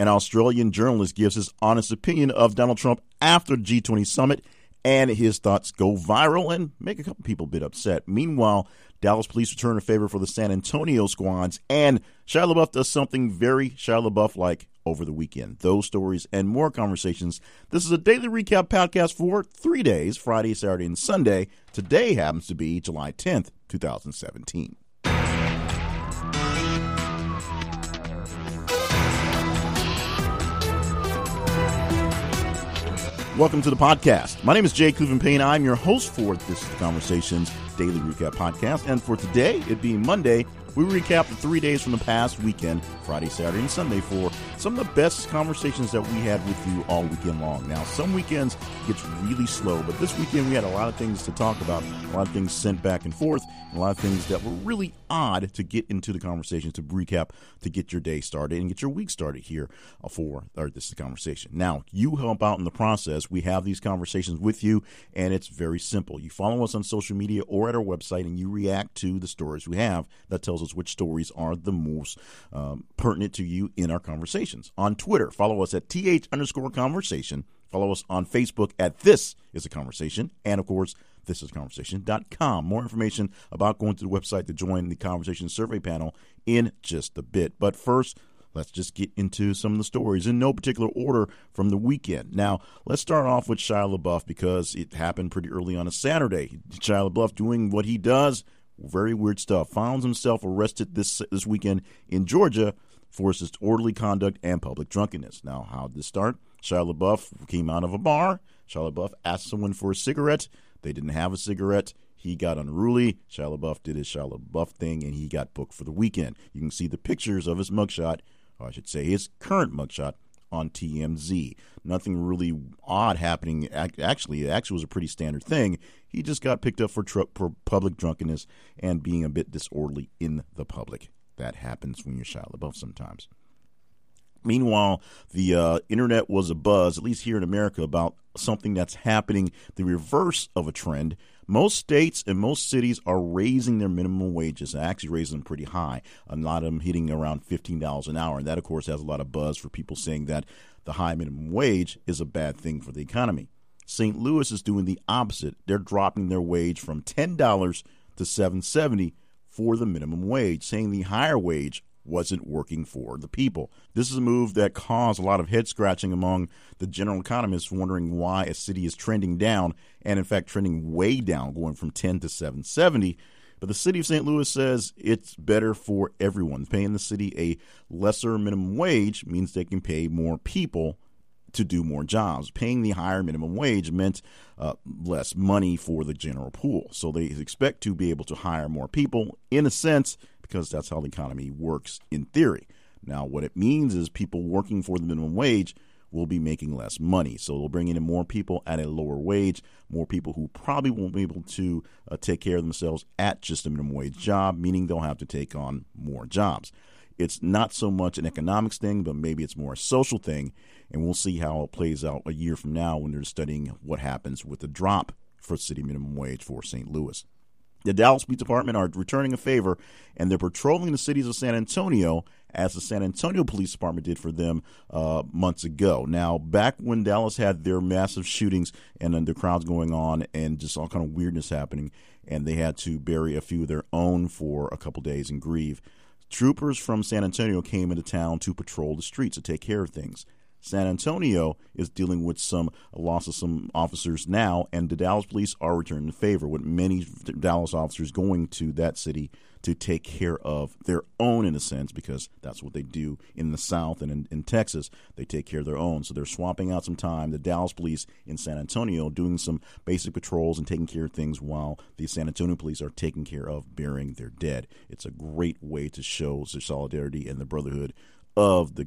An Australian journalist gives his honest opinion of Donald Trump after the G20 summit, and his thoughts go viral and make a couple people a bit upset. Meanwhile, Dallas police return a favor for the San Antonio squads, and Shia LaBeouf does something very Shia LaBeouf like over the weekend. Those stories and more conversations. This is a daily recap podcast for three days Friday, Saturday, and Sunday. Today happens to be July 10th, 2017. Welcome to the podcast. My name is Jay Cleveland Payne. I'm your host for This is the Conversations Daily Recap Podcast. And for today, it being Monday, we recap the three days from the past weekend, Friday, Saturday, and Sunday, for some of the best conversations that we had with you all weekend long. Now, some weekends gets really slow, but this weekend we had a lot of things to talk about, a lot of things sent back and forth, a lot of things that were really odd to get into the conversation, to recap, to get your day started and get your week started here uh, for or this is conversation. Now, you help out in the process. We have these conversations with you, and it's very simple. You follow us on social media or at our website, and you react to the stories we have that tells us which stories are the most um, pertinent to you in our conversations. On Twitter, follow us at th underscore conversation. Follow us on Facebook at This Is a Conversation. And of course, this is conversation.com. More information about going to the website to join the conversation survey panel in just a bit. But first, let's just get into some of the stories in no particular order from the weekend. Now, let's start off with Shia LaBeouf because it happened pretty early on a Saturday. Shia LaBeouf doing what he does very weird stuff. Finds himself arrested this this weekend in Georgia for his disorderly conduct and public drunkenness. Now, how did this start? Shia LaBeouf came out of a bar. Shia LaBeouf asked someone for a cigarette. They didn't have a cigarette. He got unruly. Shia LaBeouf did his Shia LaBeouf thing, and he got booked for the weekend. You can see the pictures of his mugshot, or I should say his current mugshot, on TMZ. Nothing really odd happening. Actually, it actually was a pretty standard thing. He just got picked up for, tr- for public drunkenness and being a bit disorderly in the public. That happens when you're Shia LaBeouf sometimes. Meanwhile, the uh, internet was a buzz, at least here in America, about something that's happening, the reverse of a trend. Most states and most cities are raising their minimum wages, and actually raising them pretty high. A lot of them hitting around $15 an hour. And that, of course, has a lot of buzz for people saying that the high minimum wage is a bad thing for the economy. St. Louis is doing the opposite. They're dropping their wage from $10 to 770 for the minimum wage, saying the higher wage wasn't working for the people. This is a move that caused a lot of head scratching among the general economists, wondering why a city is trending down, and in fact, trending way down, going from 10 to 770. But the city of St. Louis says it's better for everyone. Paying the city a lesser minimum wage means they can pay more people to do more jobs. Paying the higher minimum wage meant uh, less money for the general pool. So they expect to be able to hire more people. In a sense, because that's how the economy works in theory. Now, what it means is people working for the minimum wage will be making less money. So they'll bring in more people at a lower wage, more people who probably won't be able to uh, take care of themselves at just a minimum wage job, meaning they'll have to take on more jobs. It's not so much an economics thing, but maybe it's more a social thing. And we'll see how it plays out a year from now when they're studying what happens with the drop for city minimum wage for St. Louis. The Dallas Police Department are returning a favor, and they're patrolling the cities of San Antonio as the San Antonio Police Department did for them uh, months ago. Now, back when Dallas had their massive shootings and then the crowds going on and just all kind of weirdness happening, and they had to bury a few of their own for a couple days and grieve, troopers from San Antonio came into town to patrol the streets to take care of things. San Antonio is dealing with some loss of some officers now, and the Dallas police are returning the favor with many Dallas officers going to that city to take care of their own, in a sense, because that's what they do in the South and in, in Texas. They take care of their own. So they're swapping out some time, the Dallas police in San Antonio, doing some basic patrols and taking care of things while the San Antonio police are taking care of burying their dead. It's a great way to show their solidarity and the brotherhood of the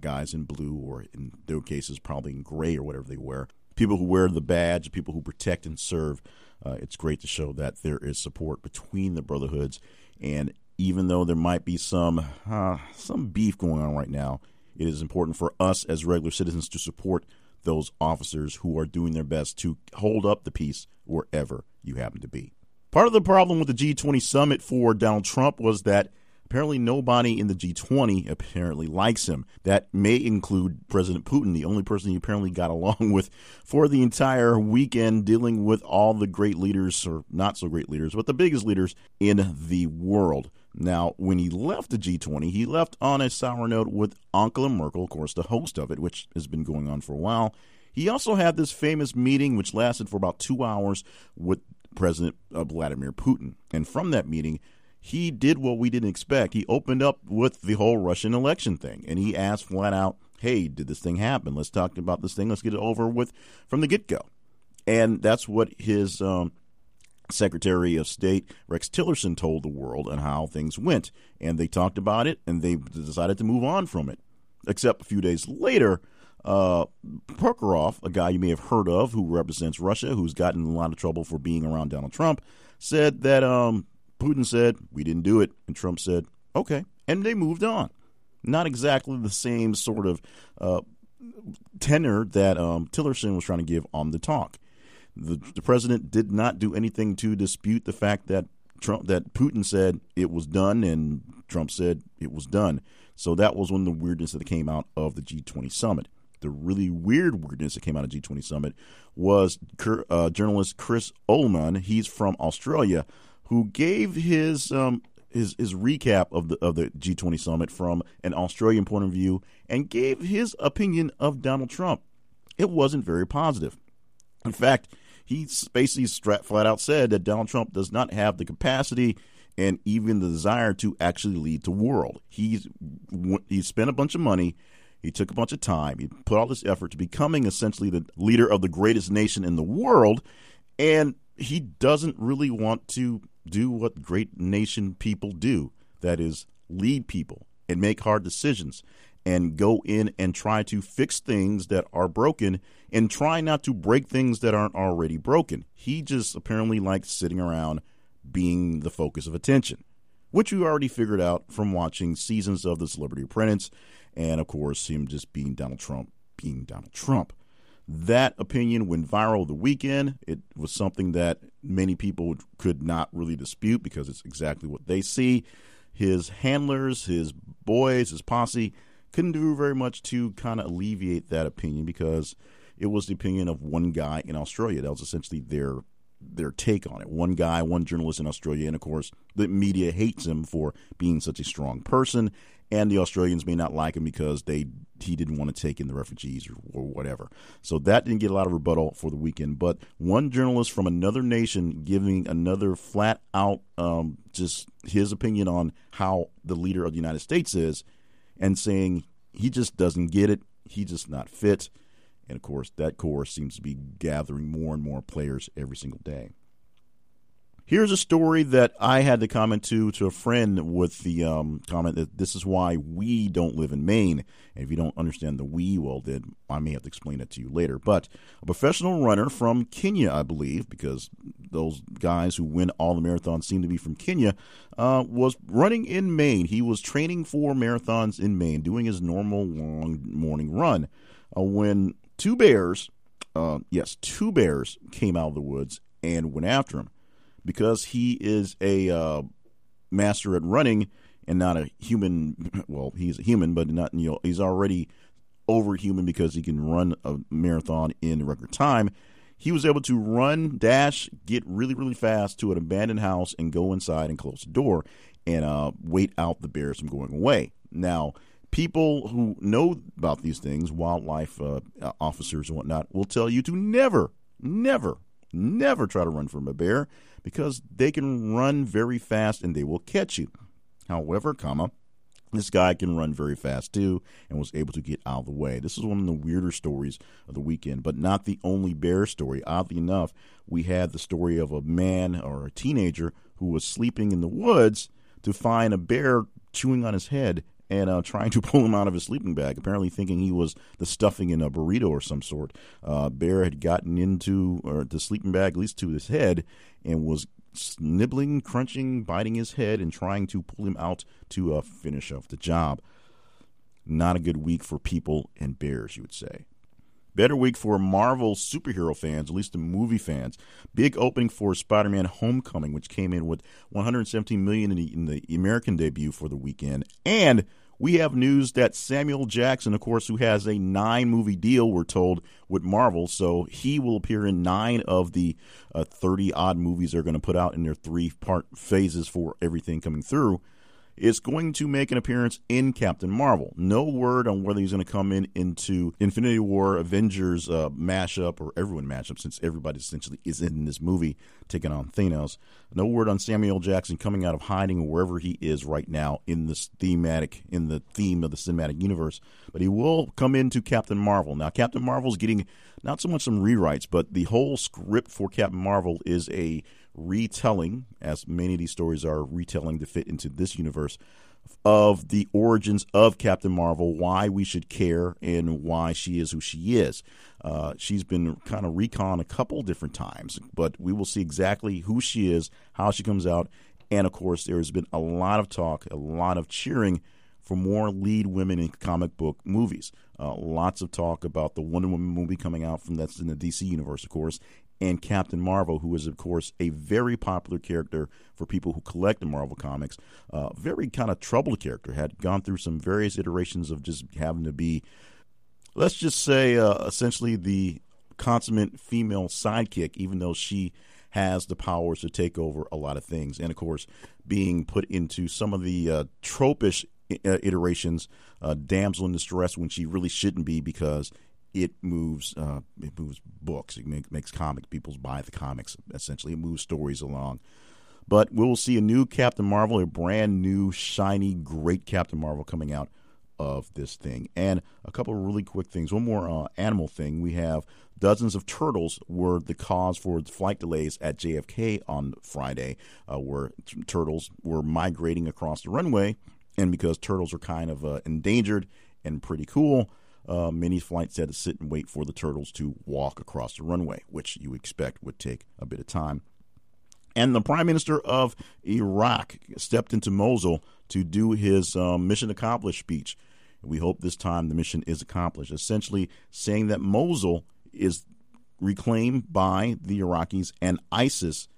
guys in blue, or in their cases, probably in gray or whatever they wear. People who wear the badge, people who protect and serve. Uh, it's great to show that there is support between the brotherhoods, and even though there might be some uh, some beef going on right now, it is important for us as regular citizens to support those officers who are doing their best to hold up the peace wherever you happen to be. Part of the problem with the G20 summit for Donald Trump was that Apparently, nobody in the G20 apparently likes him. That may include President Putin, the only person he apparently got along with for the entire weekend, dealing with all the great leaders, or not so great leaders, but the biggest leaders in the world. Now, when he left the G20, he left on a sour note with Angela Merkel, of course, the host of it, which has been going on for a while. He also had this famous meeting, which lasted for about two hours, with President uh, Vladimir Putin. And from that meeting, he did what we didn't expect. He opened up with the whole Russian election thing, and he asked flat out, "Hey, did this thing happen? Let's talk about this thing. Let's get it over with from the get go." And that's what his um, Secretary of State Rex Tillerson told the world and how things went. And they talked about it, and they decided to move on from it. Except a few days later, uh, a guy you may have heard of who represents Russia, who's gotten a lot of trouble for being around Donald Trump, said that um, Putin said, We didn't do it. And Trump said, Okay. And they moved on. Not exactly the same sort of uh, tenor that um, Tillerson was trying to give on the talk. The, the president did not do anything to dispute the fact that Trump that Putin said it was done and Trump said it was done. So that was one of the weirdness that came out of the G20 summit. The really weird weirdness that came out of G20 summit was uh, journalist Chris Uhlmann. He's from Australia who gave his um, his his recap of the of the G20 summit from an Australian point of view and gave his opinion of Donald Trump. It wasn't very positive. In fact, he basically flat out said that Donald Trump does not have the capacity and even the desire to actually lead the world. He's he spent a bunch of money, he took a bunch of time, he put all this effort to becoming essentially the leader of the greatest nation in the world, and he doesn't really want to do what great nation people do that is, lead people and make hard decisions and go in and try to fix things that are broken and try not to break things that aren't already broken. He just apparently likes sitting around being the focus of attention, which you already figured out from watching seasons of The Celebrity Apprentice and, of course, him just being Donald Trump being Donald Trump. That opinion went viral the weekend. It was something that many people could not really dispute because it's exactly what they see. His handlers, his boys, his posse couldn't do very much to kind of alleviate that opinion because it was the opinion of one guy in Australia. That was essentially their their take on it. One guy, one journalist in Australia, and of course, the media hates him for being such a strong person and the Australians may not like him because they he didn't want to take in the refugees or, or, whatever. So that didn't get a lot of rebuttal for the weekend. But one journalist from another nation giving another flat out um, just his opinion on how the leader of the United States is, and saying he just doesn't get it. He just not fit. And of course, that course seems to be gathering more and more players every single day. Here's a story that I had to comment to to a friend with the um, comment that this is why we don't live in Maine. And if you don't understand the we, well, then I may have to explain it to you later. But a professional runner from Kenya, I believe, because those guys who win all the marathons seem to be from Kenya, uh, was running in Maine. He was training for marathons in Maine, doing his normal long morning run. Uh, when two bears, uh, yes, two bears came out of the woods and went after him because he is a uh, master at running and not a human. Well, he's a human, but not you know he's already overhuman because he can run a marathon in record time. He was able to run, dash, get really, really fast to an abandoned house and go inside and close the door and uh, wait out the bears from going away. Now, people who know about these things, wildlife uh, officers and whatnot, will tell you to never, never, never try to run from a bear because they can run very fast and they will catch you. However, comma, this guy can run very fast too and was able to get out of the way. This is one of the weirder stories of the weekend, but not the only bear story. Oddly enough, we had the story of a man or a teenager who was sleeping in the woods to find a bear chewing on his head and uh, trying to pull him out of his sleeping bag, apparently thinking he was the stuffing in a burrito or some sort. Uh, Bear had gotten into or the sleeping bag, at least to his head, and was nibbling, crunching, biting his head, and trying to pull him out to uh, finish off the job. Not a good week for people and bears, you would say. Better week for Marvel superhero fans, at least the movie fans. Big opening for Spider-Man: Homecoming, which came in with 117 million in the, in the American debut for the weekend, and we have news that Samuel Jackson, of course, who has a nine movie deal, we're told, with Marvel. So he will appear in nine of the 30 uh, odd movies they're going to put out in their three part phases for everything coming through is going to make an appearance in Captain Marvel. No word on whether he's going to come in into Infinity War Avengers uh, mashup or everyone mashup, since everybody essentially is in this movie taking on Thanos. No word on Samuel Jackson coming out of hiding or wherever he is right now in this thematic in the theme of the cinematic universe. But he will come into Captain Marvel. Now, Captain Marvel's getting not so much some rewrites, but the whole script for Captain Marvel is a retelling, as many of these stories are retelling to fit into this universe, of the origins of Captain Marvel, why we should care, and why she is who she is. Uh, she's been kind of recon a couple different times, but we will see exactly who she is, how she comes out, and of course, there's been a lot of talk, a lot of cheering for more lead women in comic book movies. Uh, lots of talk about the Wonder Woman movie coming out from that's in the DC universe, of course, and Captain Marvel, who is, of course, a very popular character for people who collect the Marvel comics. Uh, very kind of troubled character, had gone through some various iterations of just having to be, let's just say, uh, essentially the consummate female sidekick, even though she has the powers to take over a lot of things. And, of course, being put into some of the uh, tropish uh, iterations, uh, damsel in distress when she really shouldn't be because it moves uh, it moves books. It make, makes comic people buy the comics. Essentially, it moves stories along. But we will see a new Captain Marvel, a brand new, shiny, great Captain Marvel coming out of this thing. And a couple of really quick things. One more uh, animal thing. We have dozens of turtles were the cause for flight delays at JFK on Friday, uh, where t- turtles were migrating across the runway. And because turtles are kind of uh, endangered and pretty cool, uh, many flights had to sit and wait for the turtles to walk across the runway, which you expect would take a bit of time. And the prime minister of Iraq stepped into Mosul to do his um, mission accomplished speech. We hope this time the mission is accomplished, essentially saying that Mosul is reclaimed by the Iraqis and ISIS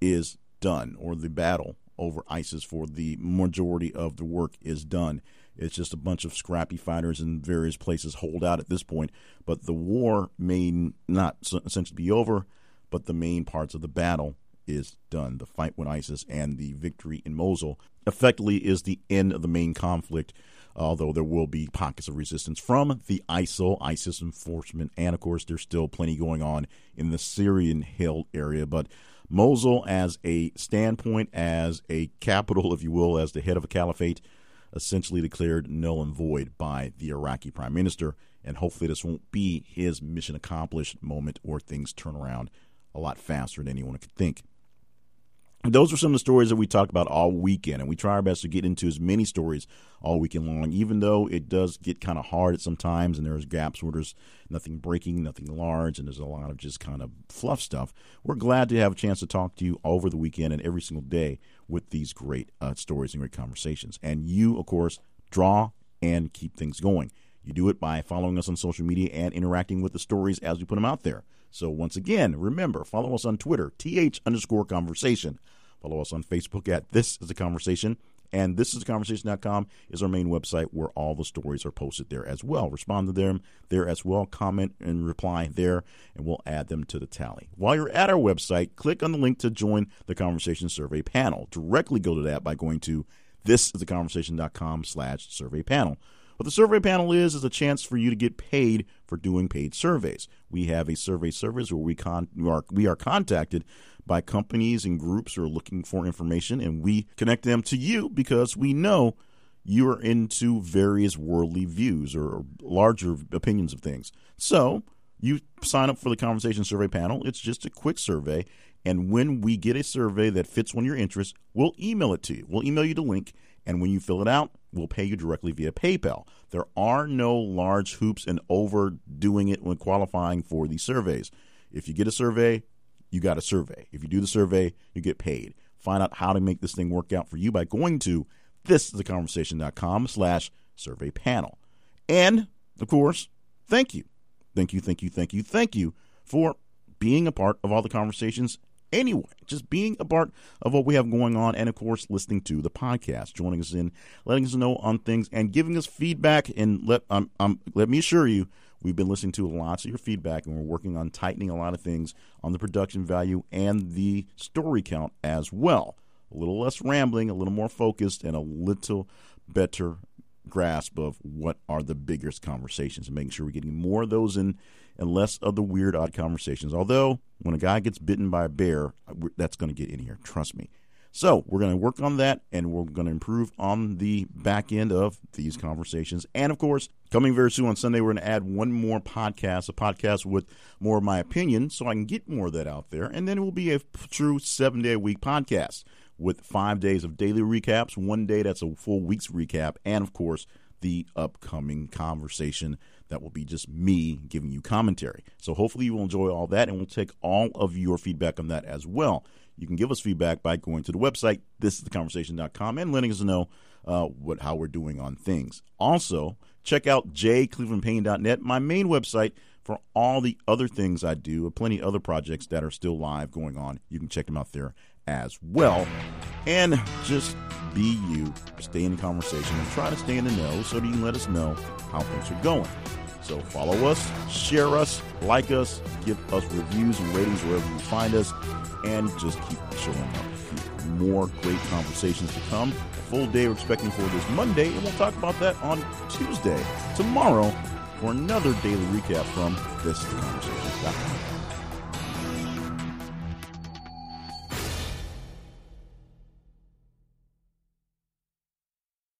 is done, or the battle over ISIS for the majority of the work is done. It's just a bunch of scrappy fighters in various places hold out at this point. But the war may not essentially be over, but the main parts of the battle is done. The fight with ISIS and the victory in Mosul effectively is the end of the main conflict, although there will be pockets of resistance from the ISIL, ISIS enforcement, and of course, there's still plenty going on in the Syrian held area. But Mosul, as a standpoint, as a capital, if you will, as the head of a caliphate, essentially declared null and void by the Iraqi prime minister. And hopefully, this won't be his mission accomplished moment or things turn around a lot faster than anyone could think those are some of the stories that we talked about all weekend, and we try our best to get into as many stories all weekend long, even though it does get kind of hard at some times, and there's gaps where there's nothing breaking, nothing large, and there's a lot of just kind of fluff stuff. We're glad to have a chance to talk to you over the weekend and every single day with these great uh, stories and great conversations. And you, of course, draw and keep things going. You do it by following us on social media and interacting with the stories as we put them out there. So once again, remember, follow us on Twitter, th underscore conversation. Follow us on Facebook at This Is a Conversation. And this is conversation.com is our main website where all the stories are posted there as well. Respond to them there as well. Comment and reply there, and we'll add them to the tally. While you're at our website, click on the link to join the conversation survey panel. Directly go to that by going to thisisaconversation.com slash survey panel. What the survey panel is is a chance for you to get paid for doing paid surveys. We have a survey service where we con- we are we are contacted by companies and groups who are looking for information, and we connect them to you because we know you are into various worldly views or larger opinions of things. So you sign up for the conversation survey panel. It's just a quick survey. And when we get a survey that fits one of your interests, we'll email it to you. We'll email you the link. And when you fill it out, we'll pay you directly via PayPal. There are no large hoops and overdoing it when qualifying for these surveys. If you get a survey, you got a survey. If you do the survey, you get paid. Find out how to make this thing work out for you by going to thisistheconversation.com slash survey panel. And, of course, thank you. thank you, thank you, thank you, thank you for being a part of all the conversations anyway. Just being a part of what we have going on, and of course, listening to the podcast, joining us in, letting us know on things, and giving us feedback. And let um, um, let me assure you, we've been listening to lots of your feedback, and we're working on tightening a lot of things on the production value and the story count as well. A little less rambling, a little more focused, and a little better grasp of what are the biggest conversations and making sure we're getting more of those in and less of the weird, odd conversations. Although, when a guy gets bitten by a bear, that's going to get in here. Trust me. So, we're going to work on that and we're going to improve on the back end of these conversations. And of course, coming very soon on Sunday, we're going to add one more podcast, a podcast with more of my opinion, so I can get more of that out there. And then it will be a true seven day a week podcast with five days of daily recaps, one day that's a full week's recap, and of course, the upcoming conversation that will be just me giving you commentary. So hopefully you will enjoy all that, and we'll take all of your feedback on that as well. You can give us feedback by going to the website, thisistheconversation.com, and letting us know uh, what how we're doing on things. Also, check out jclevelandpayne.net, my main website for all the other things I do, plenty other projects that are still live going on. You can check them out there as well. And just be you, stay in the conversation, and try to stay in the know so that you can let us know how things are going. So follow us, share us, like us, give us reviews and ratings wherever you find us, and just keep showing up. More great conversations to come. Full day we're expecting for this Monday, and we'll talk about that on Tuesday, tomorrow, for another daily recap from this conversation.